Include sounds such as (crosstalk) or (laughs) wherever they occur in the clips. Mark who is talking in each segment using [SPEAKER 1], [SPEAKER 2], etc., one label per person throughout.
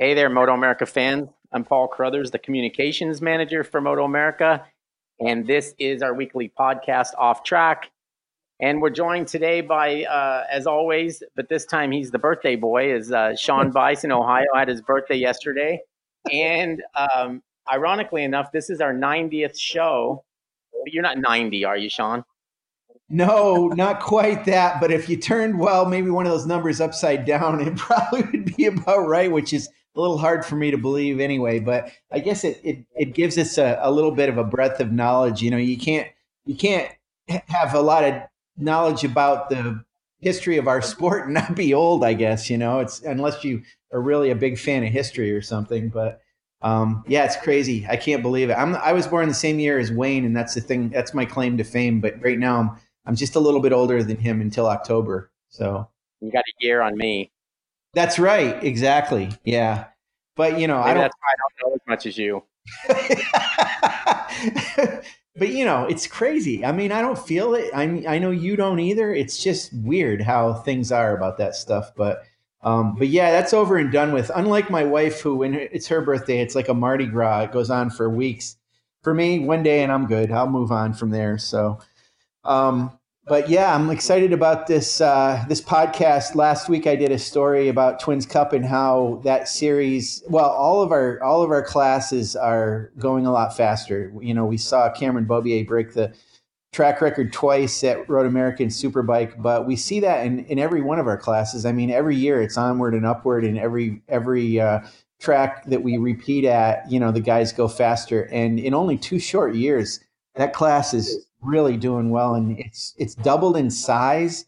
[SPEAKER 1] Hey there, Moto America fans. I'm Paul Carruthers, the communications manager for Moto America, and this is our weekly podcast, Off Track. And we're joined today by, uh, as always, but this time he's the birthday boy, is uh, Sean (laughs) Bice in Ohio. Had his birthday yesterday, and um, ironically enough, this is our 90th show. You're not 90, are you, Sean?
[SPEAKER 2] No, not quite that. But if you turned, well, maybe one of those numbers upside down, (laughs) it probably would be about right, which is a little hard for me to believe anyway. But I guess it it, it gives us a, a little bit of a breadth of knowledge. You know, you can't you can't have a lot of knowledge about the history of our (laughs) sport and not be old. I guess you know it's unless you are really a big fan of history or something. But um, yeah, it's crazy. I can't believe it. I'm I was born the same year as Wayne, and that's the thing. That's my claim to fame. But right now I'm I'm just a little bit older than him until October. So
[SPEAKER 1] you got a year on me.
[SPEAKER 2] That's right. Exactly. Yeah. But you know,
[SPEAKER 1] Maybe
[SPEAKER 2] I don't.
[SPEAKER 1] That's why I don't know as much as you. (laughs)
[SPEAKER 2] but you know, it's crazy. I mean, I don't feel it. I I know you don't either. It's just weird how things are about that stuff. But um, but yeah, that's over and done with. Unlike my wife, who when it's her birthday, it's like a Mardi Gras. It goes on for weeks. For me, one day and I'm good. I'll move on from there. So, um, but yeah, I'm excited about this uh, this podcast. Last week, I did a story about Twins Cup and how that series. Well, all of our all of our classes are going a lot faster. You know, we saw Cameron Beaubier break the track record twice at Road American Superbike, but we see that in, in every one of our classes. I mean, every year it's onward and upward, and every every uh, track that we repeat at, you know, the guys go faster. And in only two short years, that class is really doing well, and it's it's doubled in size,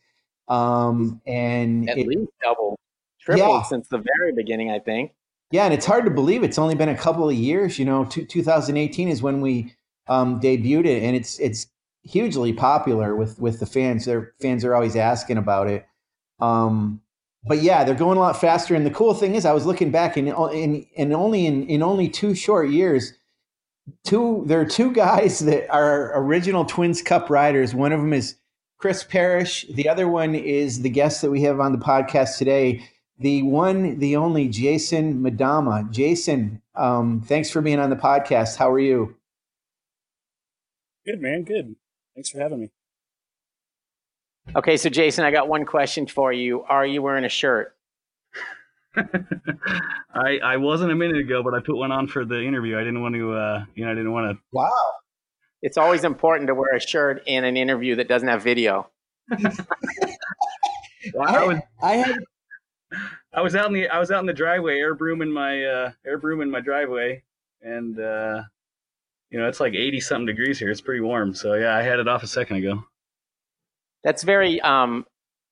[SPEAKER 2] um, and
[SPEAKER 1] At
[SPEAKER 2] it,
[SPEAKER 1] least double, tripled
[SPEAKER 2] Yeah.
[SPEAKER 1] since the very beginning, I think.
[SPEAKER 2] yeah, and it's hard to believe it's only been a couple of years. You know, two, 2018 is when we um, debuted it, and it's it's hugely popular with with the fans. Their fans are always asking about it. Um, but yeah, they're going a lot faster. And the cool thing is, I was looking back, and in, in only in, in only two short years, two there are two guys that are original Twins Cup riders. One of them is Chris Parrish. The other one is the guest that we have on the podcast today. The one, the only Jason Madama. Jason, um, thanks for being on the podcast. How are you?
[SPEAKER 3] Good, man. Good. Thanks for having me.
[SPEAKER 1] Okay, so Jason, I got one question for you. Are you wearing a shirt? (laughs)
[SPEAKER 3] I I wasn't a minute ago, but I put one on for the interview. I didn't want to, uh, you know, I didn't want to.
[SPEAKER 2] Wow.
[SPEAKER 1] It's always important to wear a shirt in an interview that doesn't have video. (laughs)
[SPEAKER 3] I was
[SPEAKER 2] I had
[SPEAKER 3] I was out in the I was out in the driveway, air broom in my uh, air broom in my driveway, and uh, you know it's like eighty something degrees here. It's pretty warm. So yeah, I had it off a second ago.
[SPEAKER 1] That's very um,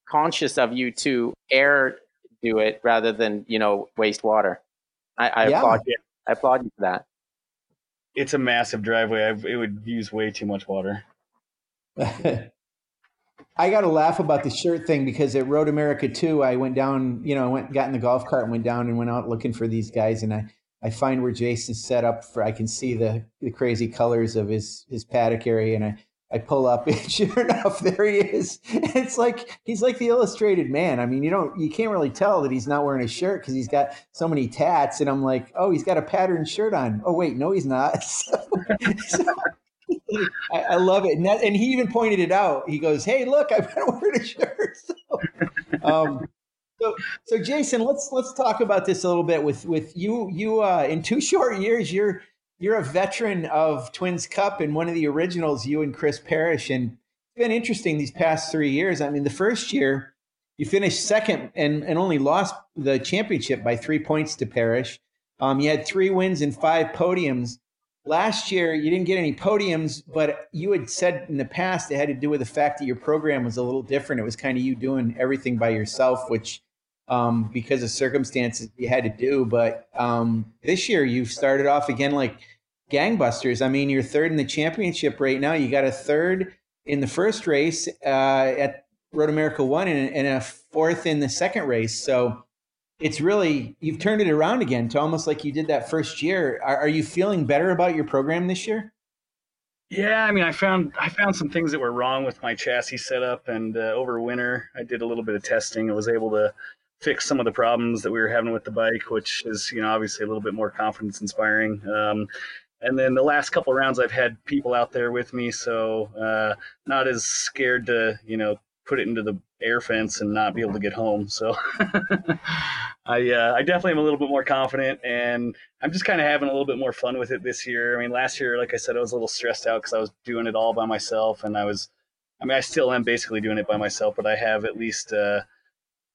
[SPEAKER 1] conscious of you to air do it rather than you know waste water. I, I
[SPEAKER 2] Yeah.
[SPEAKER 1] applaud you. I applaud you for that.
[SPEAKER 3] It's a massive driveway. I, it would use way too much water. (laughs)
[SPEAKER 2] I got to laugh about the shirt thing because at Road America 2, I went down, you know, I went, got in the golf cart and went down and went out looking for these guys. And I, I find where Jason's set up for, I can see the, the crazy colors of his, his paddock area. And I, I pull up (laughs) and sure enough, there he is. It's like, he's like the illustrated man. I mean, you don't, you can't really tell that he's not wearing a shirt because he's got so many tats. And I'm like, oh, he's got a patterned shirt on. Oh, wait, no, he's not. (laughs) So, so (laughs) I, I love it, and that, and he even pointed it out. He goes, "Hey, look, I've been wearing a shirt." So, um, so, so Jason, let's let's talk about this a little bit with with you. You uh, in two short years, you're you're a veteran of Twins Cup and one of the originals. You and Chris Parrish, and it's been interesting these past three years. I mean, the first year you finished second and and only lost the championship by three points to Parrish. Um, you had three wins and five podiums last year you didn't get any podiums but you had said in the past it had to do with the fact that your program was a little different it was kind of you doing everything by yourself which um, because of circumstances you had to do but um, this year you've started off again like gangbusters i mean you're third in the championship right now you got a third in the first race uh, at road america one and, and a fourth in the second race so it's really you've turned it around again to almost like you did that first year. Are, are you feeling better about your program this year?
[SPEAKER 3] Yeah, I mean, I found I found some things that were wrong with my chassis setup, and uh, over winter I did a little bit of testing. I was able to fix some of the problems that we were having with the bike, which is you know obviously a little bit more confidence inspiring. Um, and then the last couple rounds, I've had people out there with me, so uh, not as scared to you know put it into the air fence and not be able to get home. So (laughs) I uh, I definitely am a little bit more confident, and I'm just kind of having a little bit more fun with it this year. I mean, last year, like I said, I was a little stressed out because I was doing it all by myself, and I was, I mean, I still am basically doing it by myself, but I have at least. Uh,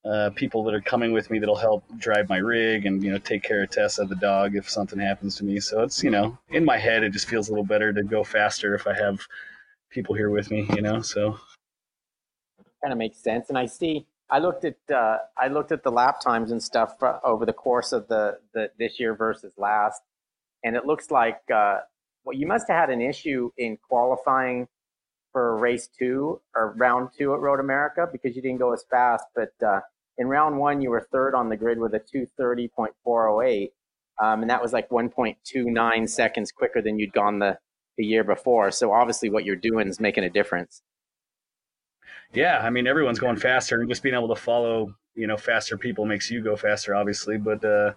[SPEAKER 3] uh, people that are coming with me that'll help drive my rig and you know take care of Tessa the dog if something happens to me. So it's you know in my head it just feels a little better to go faster if I have people here with me. You know, so
[SPEAKER 1] kind of makes sense. And I see, I looked at, uh, I looked at the lap times and stuff over the course of the, the this year versus last, and it looks like, uh, well, you must have had an issue in qualifying for race two or round two at Road America because you didn't go as fast. But uh, in round one, you were third on the grid with a 230.408. Um, and that was like 1.29 seconds quicker than you'd gone the, the year before. So obviously, what you're doing is making a difference
[SPEAKER 3] yeah, I mean everyone's going faster, and just being able to follow you know faster people makes you go faster, obviously. But uh,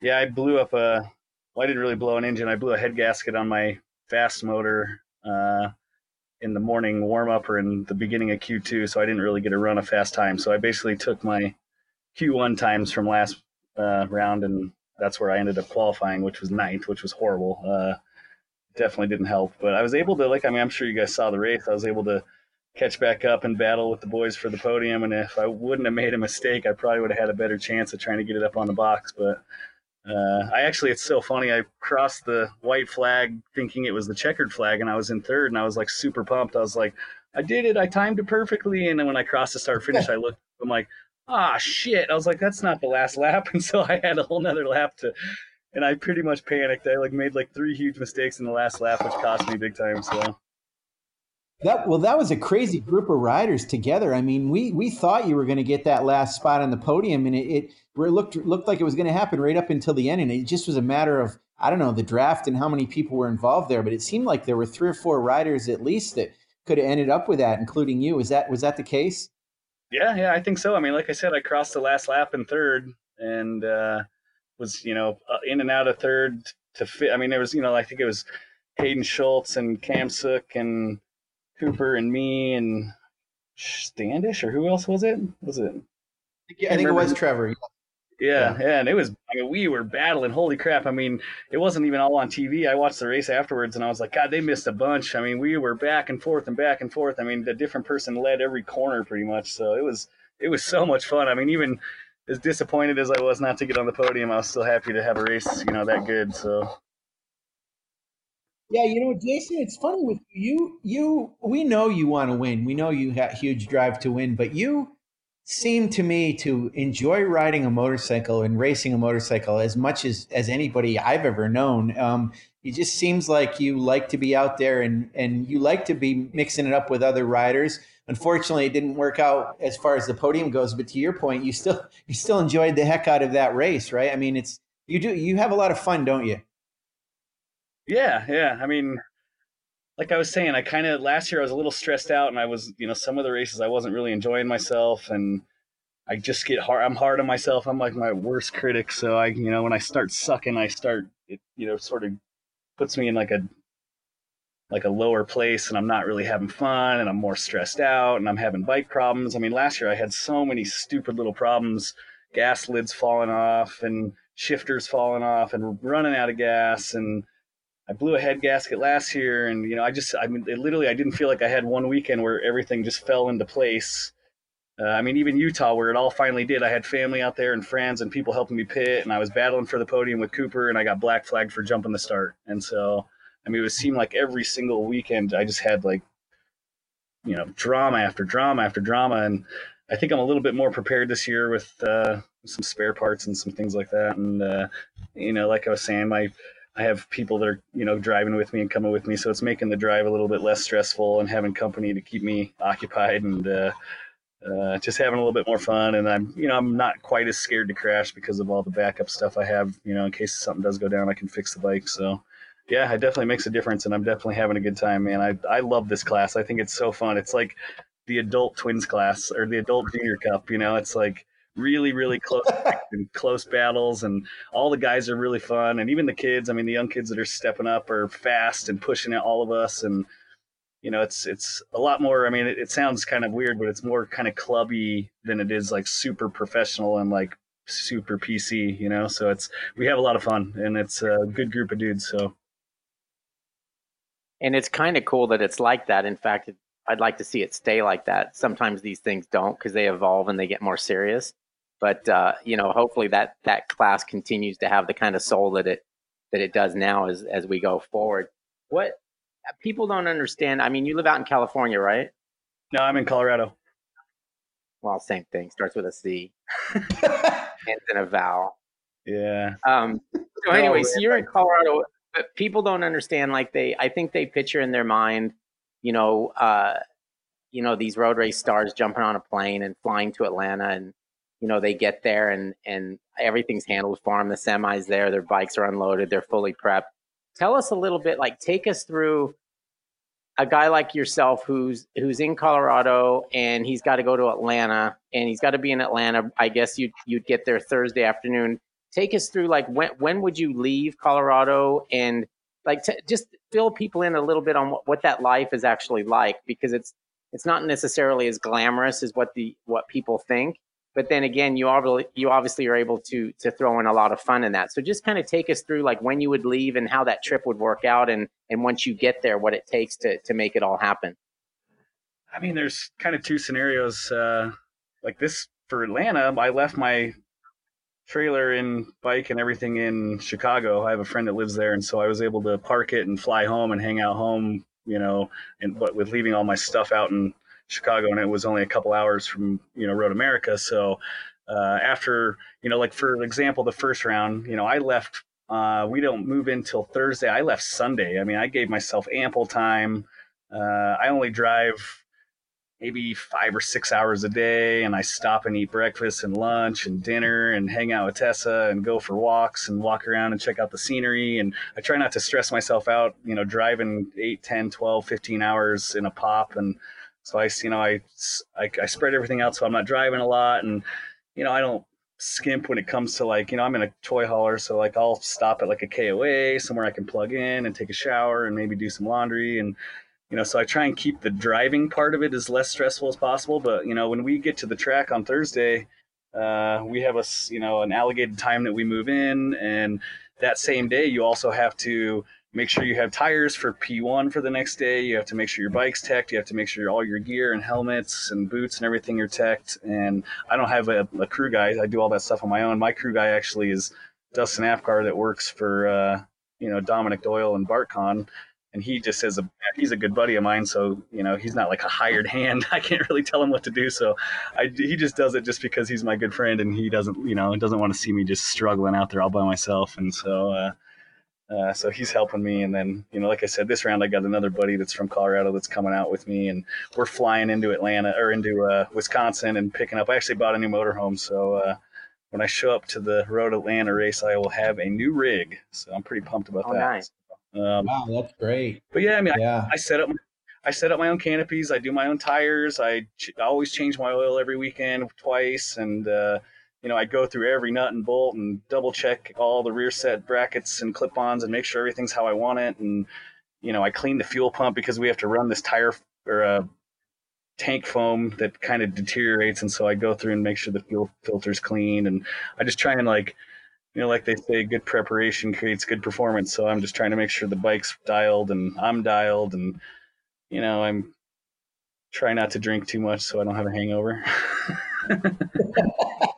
[SPEAKER 3] yeah, I blew up a. Well, I didn't really blow an engine. I blew a head gasket on my fast motor uh, in the morning warm up or in the beginning of Q2, so I didn't really get a run of fast time. So I basically took my Q1 times from last uh, round, and that's where I ended up qualifying, which was ninth, which was horrible. Uh, definitely didn't help, but I was able to like. I mean, I'm sure you guys saw the race. I was able to catch back up and battle with the boys for the podium. And if I wouldn't have made a mistake, I probably would have had a better chance of trying to get it up on the box. But uh, I actually, it's so funny. I crossed the white flag thinking it was the checkered flag, and I was in third, and I was like super pumped. I was like, I did it. I timed it perfectly. And then when I crossed the start finish, I looked, I'm like, ah, shit. I was like, that's not the last lap. (laughs) And so I had a whole nother lap to, and I pretty much panicked. I like made like three huge mistakes in the last lap, which cost me big time. So
[SPEAKER 2] that well, that was a crazy group of riders together. I mean, we we thought you were going to get that last spot on the podium, and it, it looked looked like it was going to happen right up until the end, and it just was a matter of I don't know the draft and how many people were involved there, but it seemed like there were three or four riders at least that could have ended up with that, including you. Was that was that the case?
[SPEAKER 3] Yeah, yeah, I think so. I mean, like I said, I crossed the last lap in third, and uh, was you know uh, in and out of third to fit. I mean, there was you know I think it was Hayden Schultz and Cam Sook and Cooper and me and Standish or who else was it? Was it?
[SPEAKER 2] I, I think it was Trevor.
[SPEAKER 3] Yeah, yeah, and it was. I mean, we were battling. Holy crap! I mean, it wasn't even all on TV. I watched the race afterwards, and I was like, God, they missed a bunch. I mean, we were back and forth and back and forth. I mean, the different person led every corner pretty much. So it was, it was so much fun. I mean, even as disappointed as I was not to get on the podium, I was still happy to have a race, you know, that good. So
[SPEAKER 2] yeah, you know, Jason, it's funny with you. You, we know you want to win. We know you got huge drive to win, but you seem to me to enjoy riding a motorcycle and racing a motorcycle as much as as anybody I've ever known. Um, it just seems like you like to be out there and and you like to be mixing it up with other riders. Unfortunately, it didn't work out as far as the podium goes. But to your point, you still you still enjoyed the heck out of that race, right? I mean, it's you do you have a lot of fun, don't you?
[SPEAKER 3] Yeah, yeah. I mean, like I was saying, I kind of last year I was a little stressed out, and I was, you know, some of the races I wasn't really enjoying myself, and I just get hard. I'm hard on myself. I'm like my worst critic. So I, you know, when I start sucking, I start, it, you know, sort of puts me in like a like a lower place and I'm not really having fun and I'm more stressed out and I'm having bike problems. I mean, last year I had so many stupid little problems, gas lids falling off and shifters falling off and running out of gas and I blew a head gasket last year, and you know, I just, I mean, literally, I didn't feel like I had one weekend where everything just fell into place. Uh, I mean, even Utah, where it all finally did, I had family out there and friends and people helping me pit, and I was battling for the podium with Cooper, and I got black flagged for jumping the start. And so, I mean, it would seem like every single weekend I just had like, you know, drama after drama after drama, and I think I'm a little bit more prepared this year with uh, some spare parts and some things like that. And uh, you know, like I was saying, my I have people that are, you know, driving with me and coming with me. So it's making the drive a little bit less stressful and having company to keep me occupied and uh, uh, just having a little bit more fun. And I'm, you know, I'm not quite as scared to crash because of all the backup stuff I have, you know, in case something does go down, I can fix the bike. So yeah, it definitely makes a difference. And I'm definitely having a good time, man. I, I love this class. I think it's so fun. It's like the adult twins class or the adult junior cup, you know, it's like, really really close (laughs) and close battles and all the guys are really fun and even the kids i mean the young kids that are stepping up are fast and pushing at all of us and you know it's it's a lot more i mean it, it sounds kind of weird but it's more kind of clubby than it is like super professional and like super pc you know? So it's we have a lot of fun and it's a good group of dudes so.
[SPEAKER 1] And it's kind of cool that it's like that. In fact i'd like to see it stay like that. Sometimes these things don't because they evolve and they get more serious but uh, you know hopefully that that class continues to have the kind of soul that it that it does now as as we go forward. What people don't understand i mean you live out in california right?
[SPEAKER 3] No i'm in colorado.
[SPEAKER 1] Well same thing starts with a c. (laughs) Ends in a vowel.
[SPEAKER 3] Yeah.
[SPEAKER 1] Um so anyway so you're in colorado but people don't understand like they i think they picture in their mind you know uh you know these road race stars jumping on a plane and flying to atlanta and you know they get there and and everything's handled for them the semis there their bikes are unloaded they're fully prepped. Tell us a little bit like take us through a guy like yourself who's who's in Colorado and he's got to go to Atlanta and he's got to be in Atlanta I guess you'd you'd get there Thursday afternoon. Take us through like when when would you leave Colorado and like to just fill people in a little bit on what, what that life is actually like because it's it's not necessarily as glamorous as what the what people think but then again you obviously you obviously are able to to throw in a lot of fun in that. So just kind of take us through like when you would leave and how that trip would work out and and once you get there what it takes to to make it all happen.
[SPEAKER 3] I mean there's kind of two scenarios uh like this for atlanta i left my trailer and bike and everything in chicago. I have a friend that lives there and so i was able to park it and fly home and hang out home you know and but with leaving all my stuff out in Chicago, and it was only a couple hours from you know Road America. So uh, after you know, like for example, the first round, you know, I left. Uh, we don't move in till Thursday. I left Sunday. I mean, I gave myself ample time. Uh, I only drive maybe five or six hours a day, and I stop and eat breakfast and lunch and dinner and hang out with Tessa and go for walks and walk around and check out the scenery. And I try not to stress myself out, you know, driving 8, 10, 12, 15 hours in a pop and so I, you know, I, I, I spread everything out so I'm not driving a lot, and you know, I don't skimp when it comes to like, you know, I'm in a toy hauler, so like I'll stop at like a KOA somewhere I can plug in and take a shower and maybe do some laundry and you know, so I try and keep the driving part of it as less stressful as possible. But you know, when we get to the track on Thursday, uh, we have a you know an allocated time that we move in, and that same day you also have to make sure you have tires for P1 for the next day. You have to make sure your bike's teched. You have to make sure all your gear and helmets and boots and everything are teched. And I don't have a, a crew guy. I do all that stuff on my own. My crew guy actually is Dustin Apgar that works for, uh, you know, Dominic Doyle and BartCon. And he just says a, he's a good buddy of mine. So, you know, he's not like a hired hand. (laughs) I can't really tell him what to do. So I, he just does it just because he's my good friend and he doesn't, you know, doesn't want to see me just struggling out there all by myself. And so, uh, uh, so he's helping me, and then you know, like I said, this round I got another buddy that's from Colorado that's coming out with me, and we're flying into Atlanta or into uh, Wisconsin and picking up. I actually bought a new motorhome, so uh, when I show up to the Road Atlanta race, I will have a new rig. So I'm pretty pumped about
[SPEAKER 1] oh,
[SPEAKER 3] that.
[SPEAKER 1] Nice.
[SPEAKER 2] Um, wow, that's great.
[SPEAKER 3] But yeah, I mean,
[SPEAKER 2] yeah.
[SPEAKER 3] I, I set up. My, I set up my own canopies. I do my own tires. I, ch- I always change my oil every weekend twice, and uh, you know, I go through every nut and bolt and double check all the rear set brackets and clip-ons and make sure everything's how I want it. And you know, I clean the fuel pump because we have to run this tire or uh, tank foam that kind of deteriorates, and so I go through and make sure the fuel filter's clean. And I just try and like, you know, like they say, good preparation creates good performance. So I'm just trying to make sure the bike's dialed and I'm dialed, and you know, I'm try not to drink too much so I don't have a hangover. (laughs)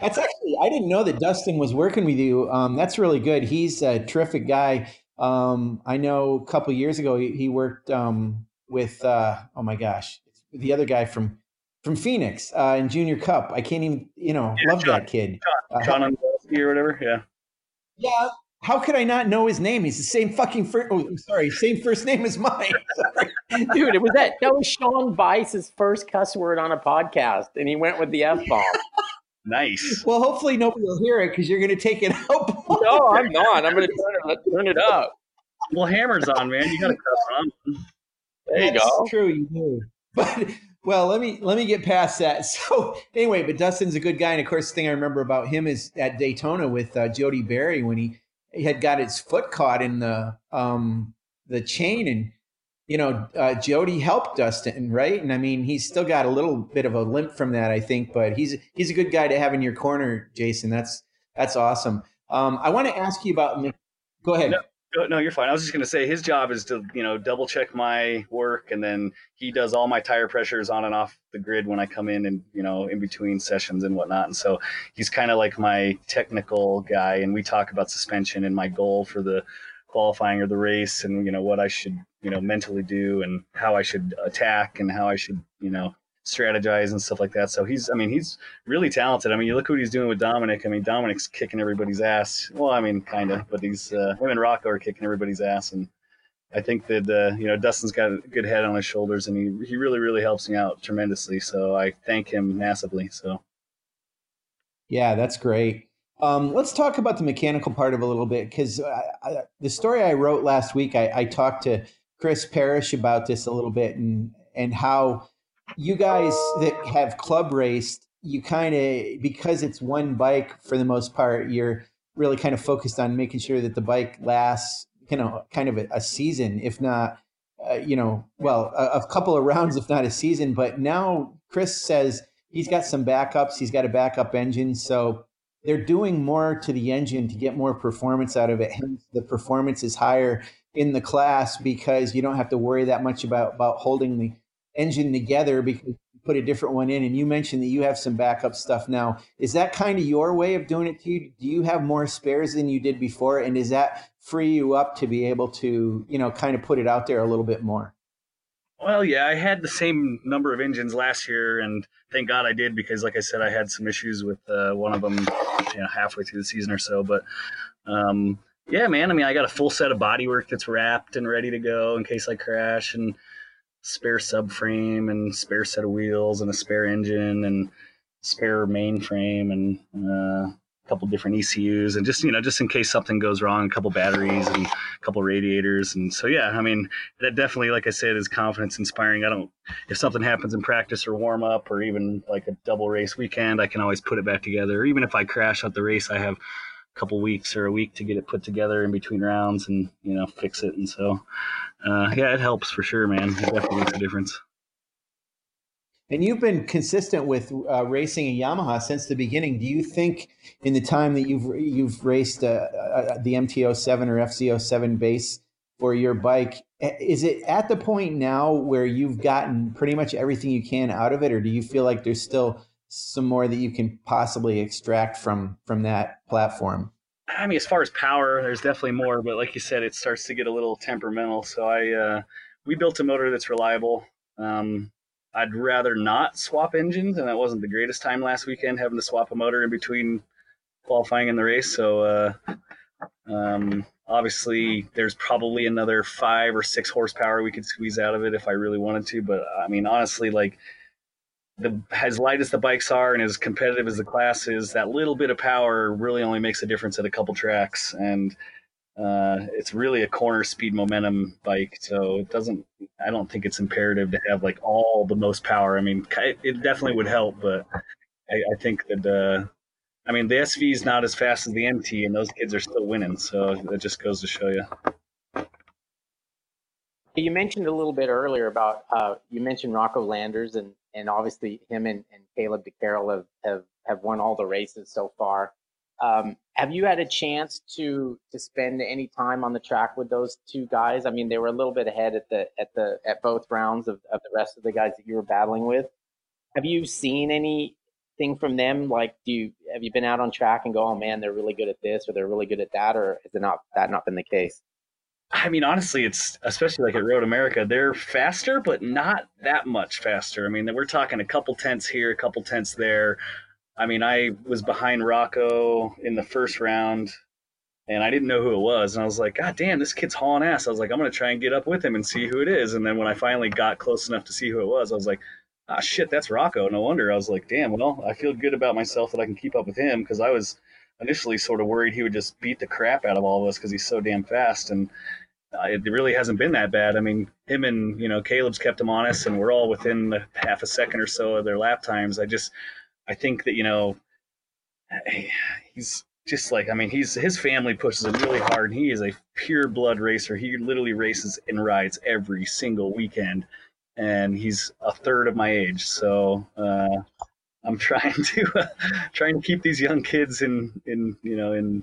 [SPEAKER 2] That's actually I didn't know that Dustin was working with you. Um, that's really good. He's a terrific guy. Um, I know a couple years ago he, he worked um, with uh, oh my gosh, the other guy from from Phoenix uh, in Junior Cup. I can't even you know yeah, love
[SPEAKER 3] John,
[SPEAKER 2] that kid.
[SPEAKER 3] John, John or whatever. Yeah.
[SPEAKER 2] Yeah. How could I not know his name? He's the same fucking first. Oh, I'm sorry, same first name as mine. (laughs)
[SPEAKER 1] Dude, it was that that was Sean Bice's first cuss word on a podcast, and he went with the f bomb. (laughs)
[SPEAKER 3] Nice.
[SPEAKER 2] Well, hopefully nobody will hear it because you're going to take it (laughs) out.
[SPEAKER 1] no, I'm not. I'm going to turn it turn it up.
[SPEAKER 3] Well, hammer's on, man. You got to cuss on.
[SPEAKER 1] There you
[SPEAKER 2] That's
[SPEAKER 1] go.
[SPEAKER 2] True, you do. But well, let me let me get past that. So anyway, but Dustin's a good guy, and of course, the thing I remember about him is at Daytona with uh, Jody Barry when he, he had got his foot caught in the um the chain, and you know uh, Jody helped Dustin, right? And I mean, he's still got a little bit of a limp from that, I think, but he's he's a good guy to have in your corner, Jason. That's that's awesome. Um, I want to ask you about. Go ahead.
[SPEAKER 3] No, no, you're fine. I was just going to say his job is to, you know, double check my work and then he does all my tire pressures on and off the grid when I come in and, you know, in between sessions and whatnot. And so he's kind of like my technical guy and we talk about suspension and my goal for the qualifying or the race and, you know, what I should, you know, mentally do and how I should attack and how I should, you know, strategize and stuff like that. So he's, I mean, he's really talented. I mean, you look what he's doing with Dominic. I mean, Dominic's kicking everybody's ass. Well, I mean, kind of, but he's uh, him and Rocco are kicking everybody's ass, and I think that uh, you know Dustin's got a good head on his shoulders, and he he really really helps me out tremendously. So I thank him massively. So
[SPEAKER 2] yeah, that's great. Um, let's talk about the mechanical part of a little bit because the story I wrote last week, I, I talked to Chris Parrish about this a little bit and and how you guys that have club raced, you kind of because it's one bike for the most part, you're really kind of focused on making sure that the bike lasts, you know, kind of a, a season, if not, uh, you know, well, a, a couple of rounds, if not a season. But now Chris says he's got some backups. He's got a backup engine, so they're doing more to the engine to get more performance out of it. Hence, the performance is higher in the class because you don't have to worry that much about about holding the engine together because put a different one in. And you mentioned that you have some backup stuff now. Is that kind of your way of doing it to you? Do you have more spares than you did before? And does that free you up to be able to, you know, kind of put it out there a little bit more?
[SPEAKER 3] Well, yeah, I had the same number of engines last year, and thank God I did because, like I said, I had some issues with uh, one of them, you know, halfway through the season or so. But um, yeah, man, I mean, I got a full set of bodywork that's wrapped and ready to go in case I crash, and spare subframe and spare set of wheels and a spare engine and spare mainframe and uh, a couple different ECUs and just you know just in case something goes wrong, a couple batteries and a couple radiators and so yeah, I mean that definitely, like I said, is confidence inspiring. I don't if something happens in practice or warm up or even like a double race weekend, I can always put it back together. Even if I crash at the race, I have couple weeks or a week to get it put together in between rounds and you know fix it and so uh, yeah, it helps for sure, man. It definitely makes a difference.
[SPEAKER 2] And you've been consistent with uh, racing a Yamaha since the beginning. Do you think, in the time that you've you've raced uh, uh, the MT07 or FZ07 base for your bike, is it at the point now where you've gotten pretty much everything you can out of it, or do you feel like there's still some more that you can possibly extract from from that platform?
[SPEAKER 3] I mean, as far as power, there's definitely more, but like you said, it starts to get a little temperamental. So I, uh, we built a motor that's reliable. Um, I'd rather not swap engines, and that wasn't the greatest time last weekend having to swap a motor in between qualifying in the race. So uh, um, obviously, there's probably another five or six horsepower we could squeeze out of it if I really wanted to. But I mean, honestly, like the as light as the bikes are and as competitive as the class is, that little bit of power really only makes a difference at a couple tracks, and uh, it's really a corner speed momentum bike. So it doesn't. I don't think it's imperative to have like all the most power. I mean, it definitely would help, but I, I think that. Uh, I mean, the SV is not as fast as the MT, and those kids are still winning. So that just goes to show you.
[SPEAKER 1] You mentioned a little bit earlier about uh, you mentioned Rocco Landers and and obviously him and, and Kaleb De Keyrel have, have have won all the races so far. Um, have you had a chance to to spend any time on the track with those two guys? I mean, they were a little bit ahead at the at the at both rounds of, of the rest of the guys that you were battling with. Have you seen anything from them? Like, do you have you been out on track and go, oh man, they're really good at this or they're really good at that, or has it not that not been the case?
[SPEAKER 3] I mean, honestly, it's especially like at Road America, they're faster, but not that much faster. I mean, we're talking a couple tenths here, a couple tenths there. I mean, I was behind Rocco in the first round, and I didn't know who it was, and I was like, God damn, this kid's hauling ass. I was like, I'm gonna try and get up with him and see who it is. And then when I finally got close enough to see who it was, I was like, Ah, shit, that's Rocco. No wonder. I was like, damn. Well, I feel good about myself that I can keep up with him because I was initially sort of worried he would just beat the crap out of all of us because he's so damn fast and uh, it really hasn't been that bad. I mean, him and you know Kaleb's kept him honest, and we're all within the half a second or so of their lap times. I just, I think that you know, (sighs) he's just like I mean, he's his family pushes him really hard. And he is a pure blood racer. He literally races and rides every single weekend, and he's a third of my age. So uh, I'm trying (laughs) to uh, trying to keep these young kids in in you know in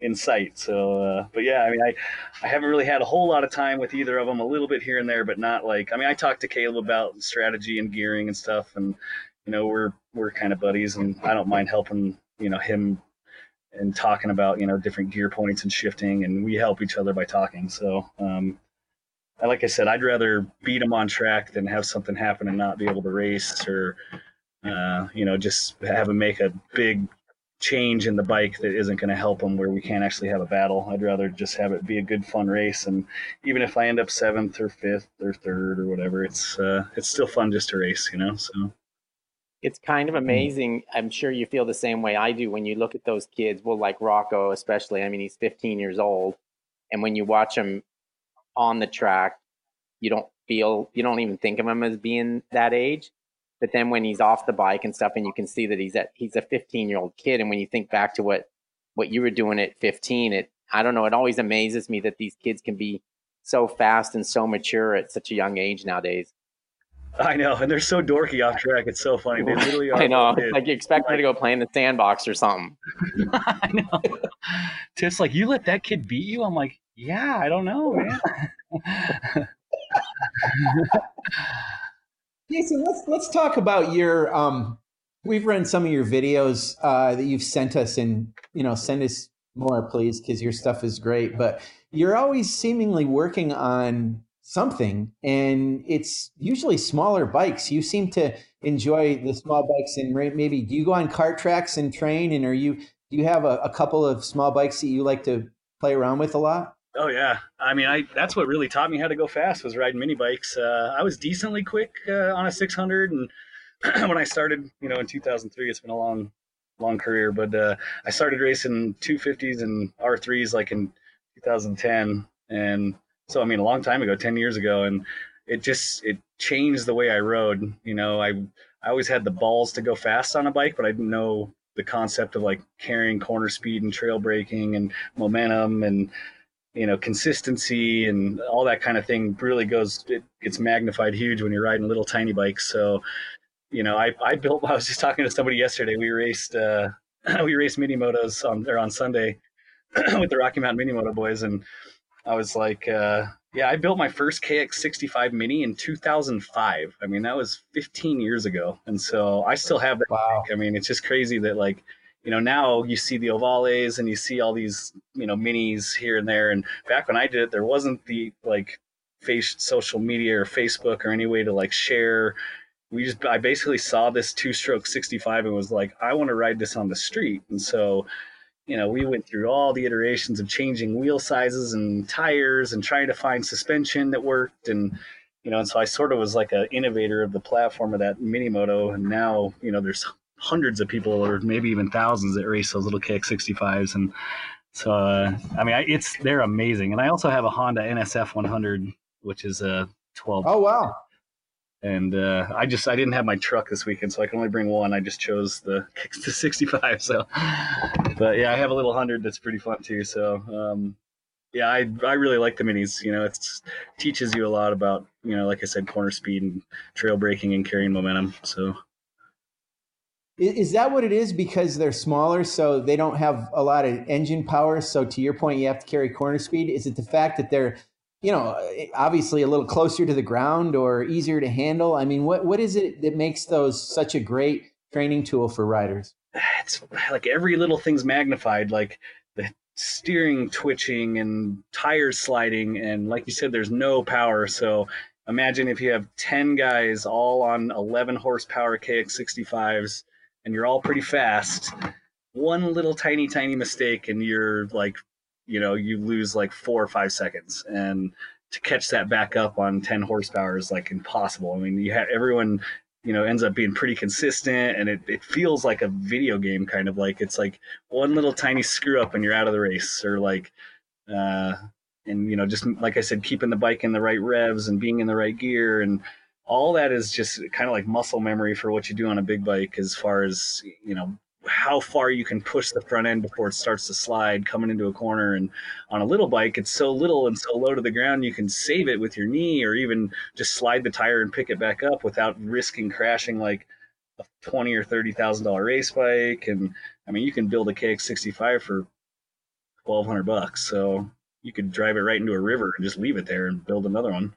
[SPEAKER 3] in sight. So, uh, but yeah, I mean, I, I haven't really had a whole lot of time with either of them. A little bit here and there, but not like. I mean, I talked to Kaleb about strategy and gearing and stuff, and you know, we're we're kind of buddies, and I don't mind helping you know him and talking about you know different gear points and shifting, and we help each other by talking. So, um, like I said, I'd rather beat him on track than have something happen and not be able to race or. Uh, you know, just have him make a big change in the bike that isn't going to help them where we can't actually have a battle. I'd rather just have it be a good fun race and even if I end up 7th or 5th or 3rd or whatever, it's uh, it's still fun just to race, you know. So
[SPEAKER 1] it's kind of hmm. amazing. I'm sure you feel the same way I do when you look at those kids, well like Rocco especially. I mean, he's 15 years old and when you watch him on the track, you don't feel you don't even think of him as being that age but then when he's off the bike and stuff, and you can see that he's at he's a 15 year old kid, and when you think back to what what you were doing at 15, it I don't know, it always amazes me that these kids can be so fast and so mature at such a young age nowadays.
[SPEAKER 3] I know, and they're so dorky off track. It's so funny. They literally are. (laughs)
[SPEAKER 1] I know. Like you expect me to go play in the sandbox or something. (laughs)
[SPEAKER 3] I know. Just like you let that kid beat you. I'm like, yeah, I don't know, man. (laughs)
[SPEAKER 2] Jason, let's let's talk about your. Um, we've run some of your videos uh, that you've sent us, and you know, send us more, please, because your stuff is great. But you're always seemingly working on something, and it's usually smaller bikes. You seem to enjoy the small bikes, and maybe do you go on cart tracks and train? And are you do you have a, a couple of small bikes that you like to play around with a lot?
[SPEAKER 3] Oh yeah, I mean, I that's what really taught me how to go fast was riding mini bikes. Uh, I was decently quick uh, on a 600, and (clears throat) when I started, you know, in 2003, it's been a long, long career. But uh, I started racing 250s and R3s like in 2010, and so I mean, a long time ago, 10 years ago, and it just it changed the way I rode. You know, I I always had the balls to go fast on a bike, but I didn't know the concept of like carrying corner speed and trail braking and momentum and you know consistency and all that kind of thing really goes it gets magnified huge when you're riding little tiny bikes. So you know i, I built (laughs) i was just talking to somebody yesterday. We raced uh (clears throat) we raced mini motos on there on sunday (clears throat) with the rocky mountain mini moto boys. And i was like uh yeah i built my first kx65 mini in 2005 i mean that was 15 years ago. And so i still have that. Wow. i mean it's just crazy that like you know now you see the Ohvales and you see all these you know minis here and there. And back when i did it there wasn't the like face social media or facebook or any way to like share. We just i basically saw this two stroke 65 and was like i want to ride this on the street. And so you know we went through all the iterations of changing wheel sizes and tires and trying to find suspension that worked. And you know and so i sort of was like an innovator of the platform of that mini moto and now you know there's hundreds of people or maybe even thousands that race those little KX65s. And so, uh, I mean, I, it's, they're amazing. And I also have a Honda NSF 100, which is a 12.
[SPEAKER 2] Oh, wow.
[SPEAKER 3] And uh, I just, I didn't have my truck this weekend, so I can only bring one. I just chose the (laughs) the 65. So, but yeah, I have a little 100 that's pretty fun too. So, um, yeah, I I really like the minis. You know, it teaches you a lot about you know, like I said, corner speed and trail braking and carrying momentum. So
[SPEAKER 2] is that what it is? Because they're smaller, so they don't have a lot of engine power. So to your point, you have to carry corner speed. Is it the fact that they're, you know, obviously a little closer to the ground or easier to handle? I mean, what what is it that makes those such a great training tool for riders?
[SPEAKER 3] It's like every little thing's magnified. Like the steering twitching and tires sliding, and like you said, there's no power. So imagine if you have 10 guys all on 11 horsepower KX65s and you're all pretty fast, one little tiny, tiny mistake and you're like, you know, you lose like four or five seconds. And to catch that back up on 10 horsepower is like impossible. I mean, you have everyone, you know, ends up being pretty consistent and it, it feels like a video game kind of like it's like one little tiny screw up and you're out of the race or like, uh, and you know just like I said, keeping the bike in the right revs and being in the right gear and all that is just kind of like muscle memory for what you do on a big bike as far as you know how far you can push the front end before it starts to slide coming into a corner. And on a little bike it's so little and so low to the ground you can save it with your knee or even just slide the tire and pick it back up without risking crashing like a 20 or 30 thousand dollar race bike. And i mean you can build a kx65 for 1200 bucks. So you could drive it right into a river and just leave it there and build another one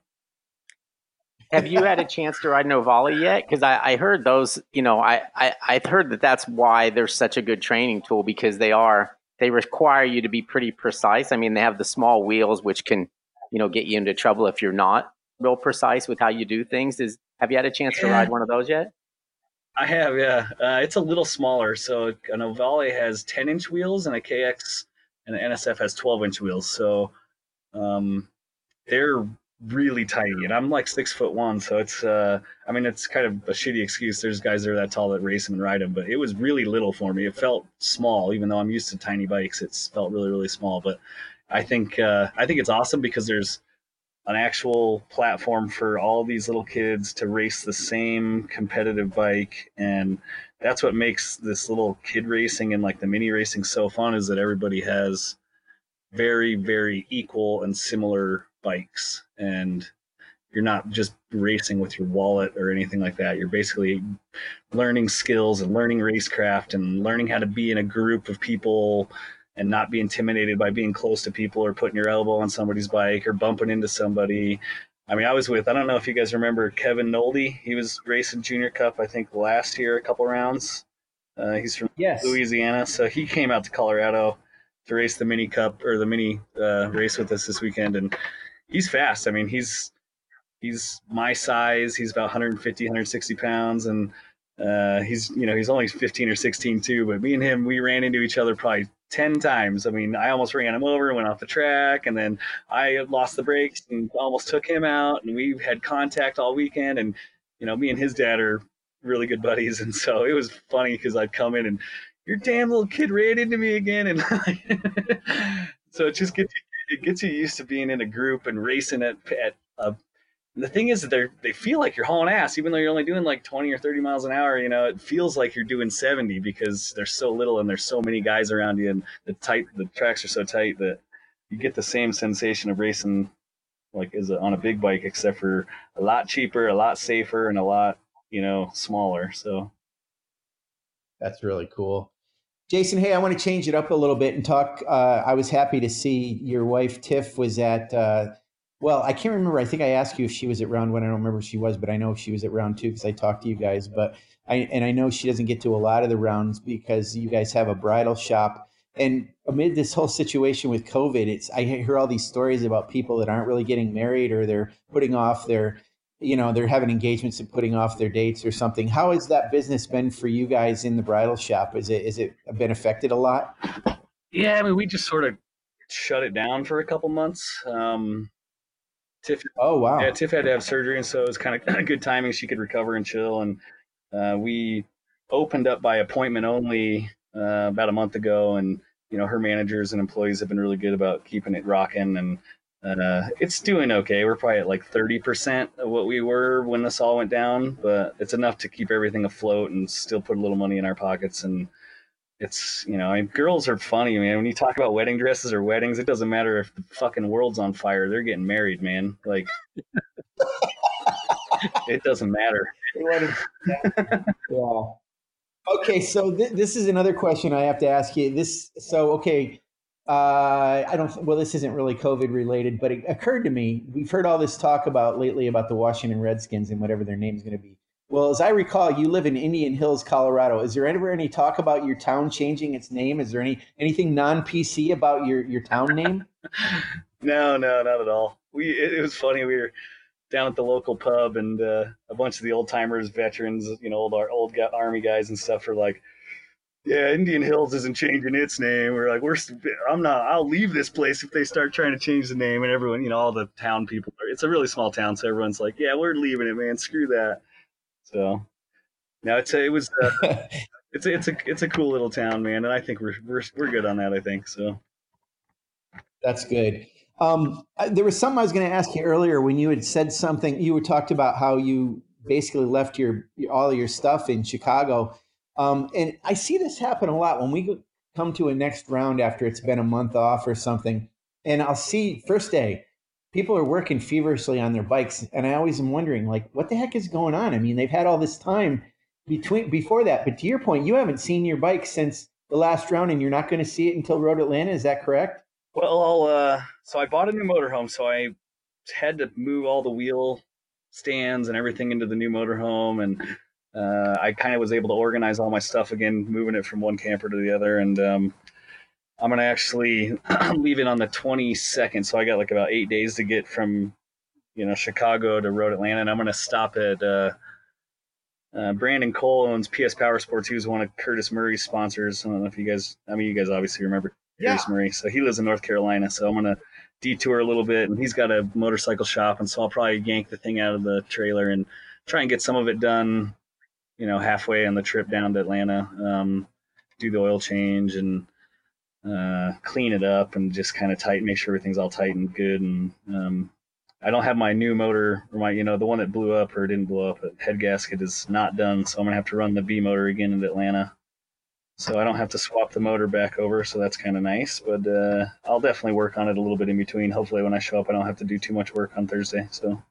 [SPEAKER 1] have you had a chance to ride an Ohvale yet? Because I, I, heard those, you know, I, I, I've heard that that's why they're such a good training tool because they are, they require you to be pretty precise. I mean, they have the small wheels, which can, you know, get you into trouble if you're not real precise with how you do things. Is Have you had a chance yeah. to ride one of those yet?
[SPEAKER 3] I have, yeah. Uh, it's a little smaller. So an Ohvale has 10 inch wheels and a KX and an NSF has 12 inch wheels. So um, they're really tiny and i'm like six foot one so it's uh i mean it's kind of a shitty excuse. There's guys that are that tall that race them and ride them but it was really little for me. It felt small. Even though i'm used to tiny bikes it's felt really really small but i think uh i think it's awesome because there's an actual platform for all these little kids to race the same competitive bike and that's what makes this little kid racing and like the mini racing so fun is that everybody has very very equal and similar bikes and you're not just racing with your wallet or anything like that. You're basically learning skills and learning racecraft and learning how to be in a group of people and not be intimidated by being close to people or putting your elbow on somebody's bike or bumping into somebody. I mean, I was with, I don't know if you guys remember Kevin Noldy. He was racing Junior Cup, I think, last year, a couple rounds. Uh, he's from yes. Louisiana. So he came out to Colorado to race the mini cup or the mini uh, race with us this weekend. And he's fast. I mean, he's he's my size. He's about 150, 160 pounds, and uh, he's you know he's only 15 or 16 too. But me and him, we ran into each other probably 10 times. I mean, I almost ran him over, went off the track, and then I lost the brakes and almost took him out. And we had contact all weekend. And you know, me and his dad are really good buddies, and so it was funny because I'd come in and your damn little kid ran into me again, and (laughs) so it just gets it gets you used to being in a group and racing at at a the thing is that they they feel like you're hauling ass, even though you're only doing like 20 or 30 miles an hour. You know, it feels like you're doing 70 because there's so little and there's so many guys around you, and the tight the tracks are so tight that you get the same sensation of racing like is on a big bike, except for a lot cheaper, a lot safer, and a lot you know smaller. So
[SPEAKER 2] that's really cool. Jason, hey, I want to change it up a little bit and talk. Uh, I was happy to see your wife Tiff was at. Uh, well, I can't remember. I think I asked you if she was at round one. I don't remember if she was, but I know she was at round two because I talked to you guys. But I and I know she doesn't get to a lot of the rounds because you guys have a bridal shop. And amid this whole situation with COVID, it's I hear all these stories about people that aren't really getting married or they're putting off their you know they're having engagements and putting off their dates or something. How has that business been for you guys in the bridal shop? Is it is it been affected a lot?
[SPEAKER 3] Yeah i mean we just sort of shut it down for a couple months. Um tiff
[SPEAKER 2] oh wow.
[SPEAKER 3] yeah tiff had to have surgery and so it was kind of good timing. She could recover and chill and uh, we opened up by appointment only uh, about a month ago and you know her managers and employees have been really good about keeping it rocking and uh, it's doing okay. We're probably at like 30% of what we were when this all went down, but it's enough to keep everything afloat and still put a little money in our pockets. And it's, you know, I mean, girls are funny, man. When you talk about wedding dresses or weddings, it doesn't matter if the fucking world's on fire. They're getting married, man. Like, (laughs) it doesn't matter.
[SPEAKER 2] Okay, so th- this is another question I have to ask you. This, so okay, uh, I don't. Well, this isn't really COVID related, but it occurred to me. We've heard all this talk about lately about the Washington Redskins and whatever their name's going to be. Well, as I recall, you live in Indian Hills, Colorado. Is there ever any talk about your town changing its name? Is there any anything non PC about your your town name? (laughs)
[SPEAKER 3] no, no, not at all. We it, it, was funny. We were down at the local pub, and uh, a bunch of the old timers, veterans, you know, old our old army guys and stuff, are like yeah, Indian Hills isn't changing its name. We're like, we're, I'm not, I'll leave this place if they start trying to change the name. And everyone, you know, all the town people, it's a really small town. So everyone's like, yeah, we're leaving it, man. Screw that. So now it's a, it was, uh, (laughs) it's a, it's a, it's a cool little town, man. And I think we're, we're, we're good on that. I think so.
[SPEAKER 2] That's good. Um, there was something I was going to ask you earlier when you had said something. You were talked about how you basically left your all of your stuff in Chicago, um, and I see this happen a lot when we come to a next round after it's been a month off or something, and I'll see first day people are working feverishly on their bikes, and I always am wondering like what the heck is going on. I mean, they've had all this time between before that, but to your point, you haven't seen your bike since the last round, and you're not going to see it until Road Atlanta. Is that correct?
[SPEAKER 3] Well, uh, so I bought a new motorhome, so I had to move all the wheel stands and everything into the new motorhome, and uh, I kind of was able to organize all my stuff again, moving it from one camper to the other, and um, I'm gonna actually (clears throat) leave it on the 22nd, so I got like about eight days to get from you know Chicago to Road Atlanta, and I'm gonna stop at. Uh, uh, Brandon Cole owns PS Power Sports. He was one of Curtis Murray's sponsors. I don't know if you guys, I mean, you guys obviously remember yeah. Curtis Murray. So he lives in North Carolina. So I'm going to detour a little bit. And he's got a motorcycle shop. And so I'll probably yank the thing out of the trailer and try and get some of it done, you know, halfway on the trip down to Atlanta. Um, do the oil change and uh, clean it up and just kind of tighten, make sure everything's all tight and good. And um, I don't have my new motor or my, you know, the one that blew up or didn't blow up. Head gasket is not done, so I'm gonna have to run the B motor again in Atlanta. So I don't have to swap the motor back over, so that's kind of nice. But uh, I'll definitely work on it a little bit in between. Hopefully, when I show up, I don't have to do too much work on Thursday. So.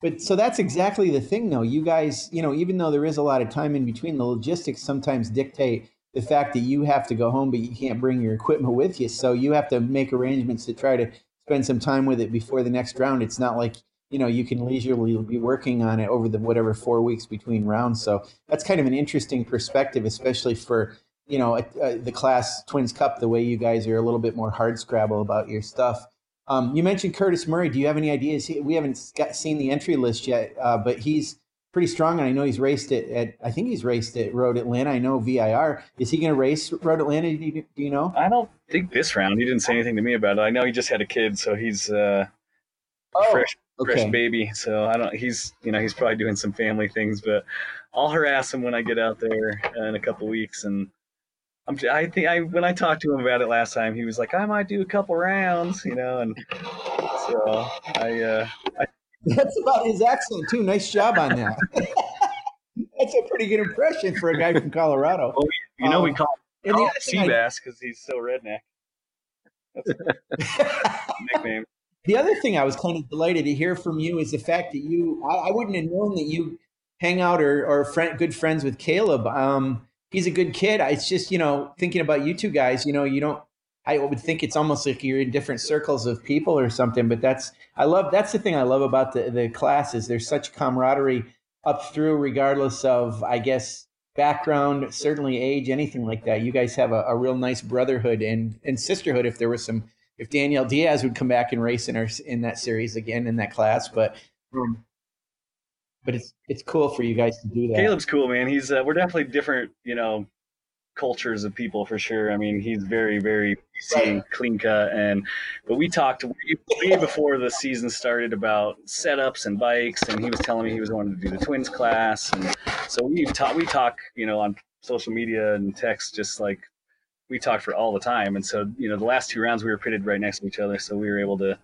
[SPEAKER 2] But so that's exactly the thing, though. You guys, you know, even though there is a lot of time in between, the logistics sometimes dictate the fact that you have to go home, but you can't bring your equipment with you. So you have to make arrangements to try to spend some time with it before the next round. It's not like you know you can leisurely be working on it over the whatever four weeks between rounds. So that's kind of an interesting perspective, especially for you know the class Twins Cup. The way you guys are a little bit more hard scrabble about your stuff. Um, you mentioned Curtis Murray. Do you have any ideas? We haven't got, seen the entry list yet, uh, but he's pretty strong, and I know he's raced it at. I think he's raced at Road Atlanta. I know VIR. Is he going to race Road Atlanta? Do you, do you, know?
[SPEAKER 3] I don't think this round. He didn't say anything to me about it. I know he just had a kid, so he's uh, oh, fresh, okay. fresh baby. So I don't. He's you know he's probably doing some family things, but I'll harass him when I get out there in a couple weeks and. I'm, I think I when I talked to him about it last time, he was like, "I might do a couple rounds," you know, and so I, uh, I
[SPEAKER 2] that's about his accent too. Nice job on that. (laughs) That's a pretty good impression for a guy from Colorado.
[SPEAKER 3] Well, you know, um, we call him, call him Seabass because he's so redneck. (laughs)
[SPEAKER 2] nickname. The other thing I was kind of delighted to hear from you is the fact that you, I, I wouldn't have known that you hang out or, or friend, good friends with Kaleb. Um, he's a good kid. It's just, you know, thinking about you two guys, you know, you don't, I would think it's almost like you're in different circles of people or something. But that's I love that's the thing I love about the the classes. There's such camaraderie up through, regardless of I guess background, certainly age, anything like that. You guys have a, a real nice brotherhood and and sisterhood. If there was some, if Danielle Diaz would come back and race in our in that series again in that class, but. Um, but it's it's cool for you guys to do that.
[SPEAKER 3] Kaleb's cool, man. He's uh, we're definitely different, you know, cultures of people for sure. I mean, he's very, very right. clean cut, and but we talked way before the season started about setups and bikes, and he was telling me he was wanting to do the twins class, and so we talk we talk, you know, on social media and text, just like we talked for all the time, and so you know, the last two rounds we were pitted right next to each other, so we were able to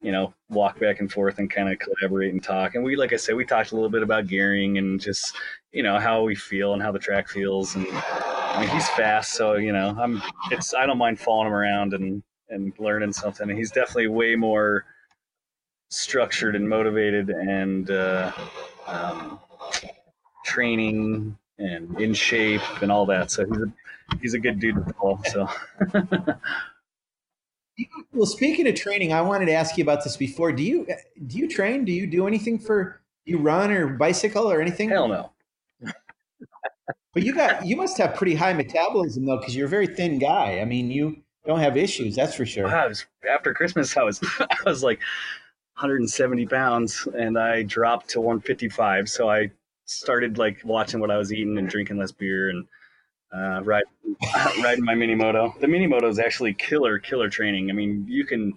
[SPEAKER 3] you know, walk back and forth and kind of collaborate and talk. And we, like I said, we talked a little bit about gearing and just, you know, how we feel and how the track feels. And I mean, he's fast, so you know, I'm. It's I don't mind following him around and and learning something. And he's definitely way more structured and motivated and uh, um, training and in shape and all that. So he's a he's a good dude to follow. So. (laughs)
[SPEAKER 2] well, speaking of training, I wanted to ask you about this before. Do you do you train? Do you do anything for? You run or bicycle or anything?
[SPEAKER 3] Hell no.
[SPEAKER 2] But you got you must have pretty high metabolism though, because you're a very thin guy. I mean, you don't have issues, that's for sure.
[SPEAKER 3] I was, after Christmas, I was (laughs) I was like 170 pounds, and I dropped to 155. So I started like watching what I was eating and drinking less beer and uh, ride, (laughs) riding my mini moto. The mini moto is actually killer, killer training. I mean, you can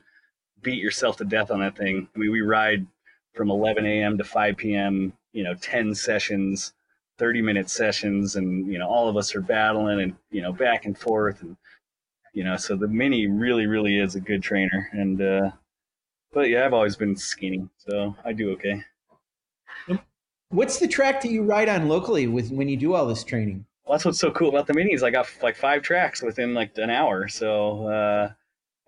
[SPEAKER 3] beat yourself to death on that thing. I mean, we ride from 11 a.m. to 5 p.m. You know, 10 sessions 30 minute sessions and you know all of us are battling and you know back and forth and you know, so the mini really, really is a good trainer. And, uh, but yeah, I've always been skinny, so I do okay.
[SPEAKER 2] What's the track that you ride on locally with when you do all this training?
[SPEAKER 3] Well, that's what's so cool about the minis. I got like five tracks within like an hour. So, uh,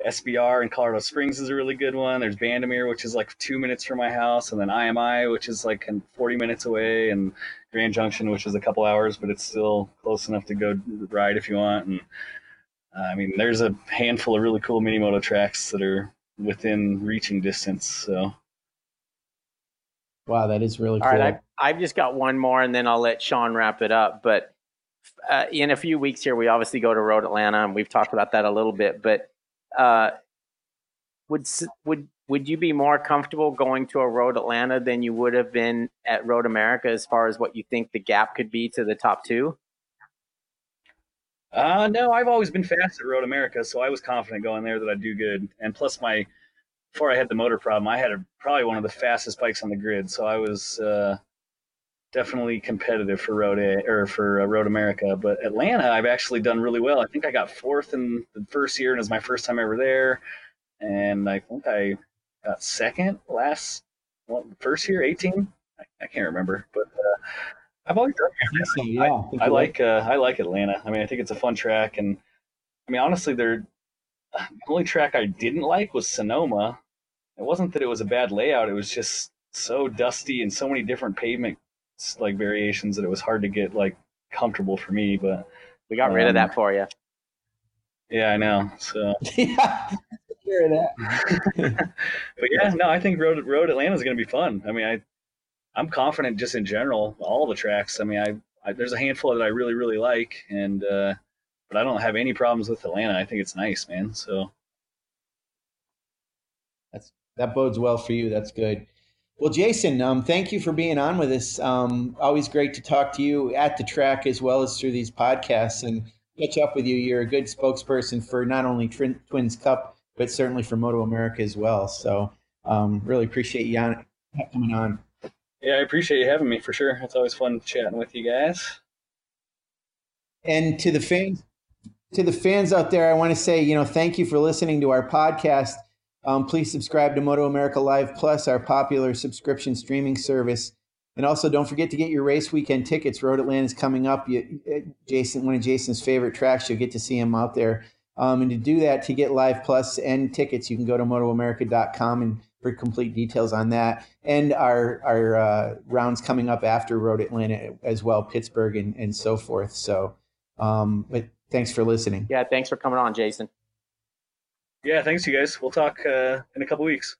[SPEAKER 3] SBR in Colorado Springs is a really good one. There's Bandimere, which is like two minutes from my house, and then IMI, which is like 40 minutes away, and Grand Junction, which is a couple hours, but it's still close enough to go ride if you want. And uh, I mean, there's a handful of really cool mini moto tracks that are within reaching distance. So,
[SPEAKER 2] wow, that is really
[SPEAKER 1] All
[SPEAKER 2] cool.
[SPEAKER 1] right, I've, I've just got one more, and then I'll let Sean wrap it up. But uh, in a few weeks here, we obviously go to Road Atlanta, and we've talked about that a little bit. But uh, would would would you be more comfortable going to a Road Atlanta than you would have been at Road America, as far as what you think the gap could be to the top two?
[SPEAKER 3] uh, no, I've always been fast at Road America, so I was confident going there that I'd do good. And plus, my before I had the motor problem, I had a, probably one of the fastest bikes on the grid, so I was uh, definitely competitive for Road A, or for uh, Road America. But Atlanta, I've actually done really well. I think I got fourth in the first year, and it was my first time ever there. And I think I got second last well, first year, 18. I, I can't remember, but uh, I've always done
[SPEAKER 2] I think so, yeah. think
[SPEAKER 3] I
[SPEAKER 2] you're
[SPEAKER 3] like uh, I like Atlanta. I mean, I think it's a fun track, and I mean, honestly, they're the only track I didn't like was Sonoma. It wasn't that it was a bad layout; it was just so dusty and so many different pavement like variations that it was hard to get like comfortable for me. But
[SPEAKER 1] We got rid of
[SPEAKER 3] Um,
[SPEAKER 1] that for you.
[SPEAKER 3] yeah, I know. So, (laughs)
[SPEAKER 2] yeah, sure that. (laughs)
[SPEAKER 3] but yeah, no, I think Road Road Atlanta is going to be fun. I mean, I I'm confident just in general all the tracks. I mean, I, I there's a handful that I really really like, and uh, but I don't have any problems with Atlanta. I think it's nice, man. So.
[SPEAKER 2] that's that bodes well for you. That's good. Well, Jason, um, thank you for being on with us. Um, always great to talk to you at the track as well as through these podcasts and catch up with you. You're a good spokesperson for not only Twin, Twins Cup, but certainly for MotoAmerica as well. So, um, really appreciate you on, coming on.
[SPEAKER 3] Yeah, I appreciate you having me for sure. It's always fun chatting with you guys.
[SPEAKER 2] And to the fans, to the fans out there, I want to say, you know, thank you for listening to our podcast. Um, please subscribe to MotoAmerica Live Plus, our popular subscription streaming service. And also, don't forget to get your race weekend tickets. Road Atlanta is coming up. You, uh, Jason, one of Jason's favorite tracks. You'll get to see him out there. Um, and to do that, to get Live Plus and tickets, you can go to MotoAmerica.com and for complete details on that. And our our uh, rounds coming up after Road Atlanta as well, Pittsburgh and, and so forth. So, um, but thanks for listening.
[SPEAKER 1] Yeah, thanks for coming on, Jason.
[SPEAKER 3] Yeah, thanks, you guys. We'll talk uh, in a couple weeks.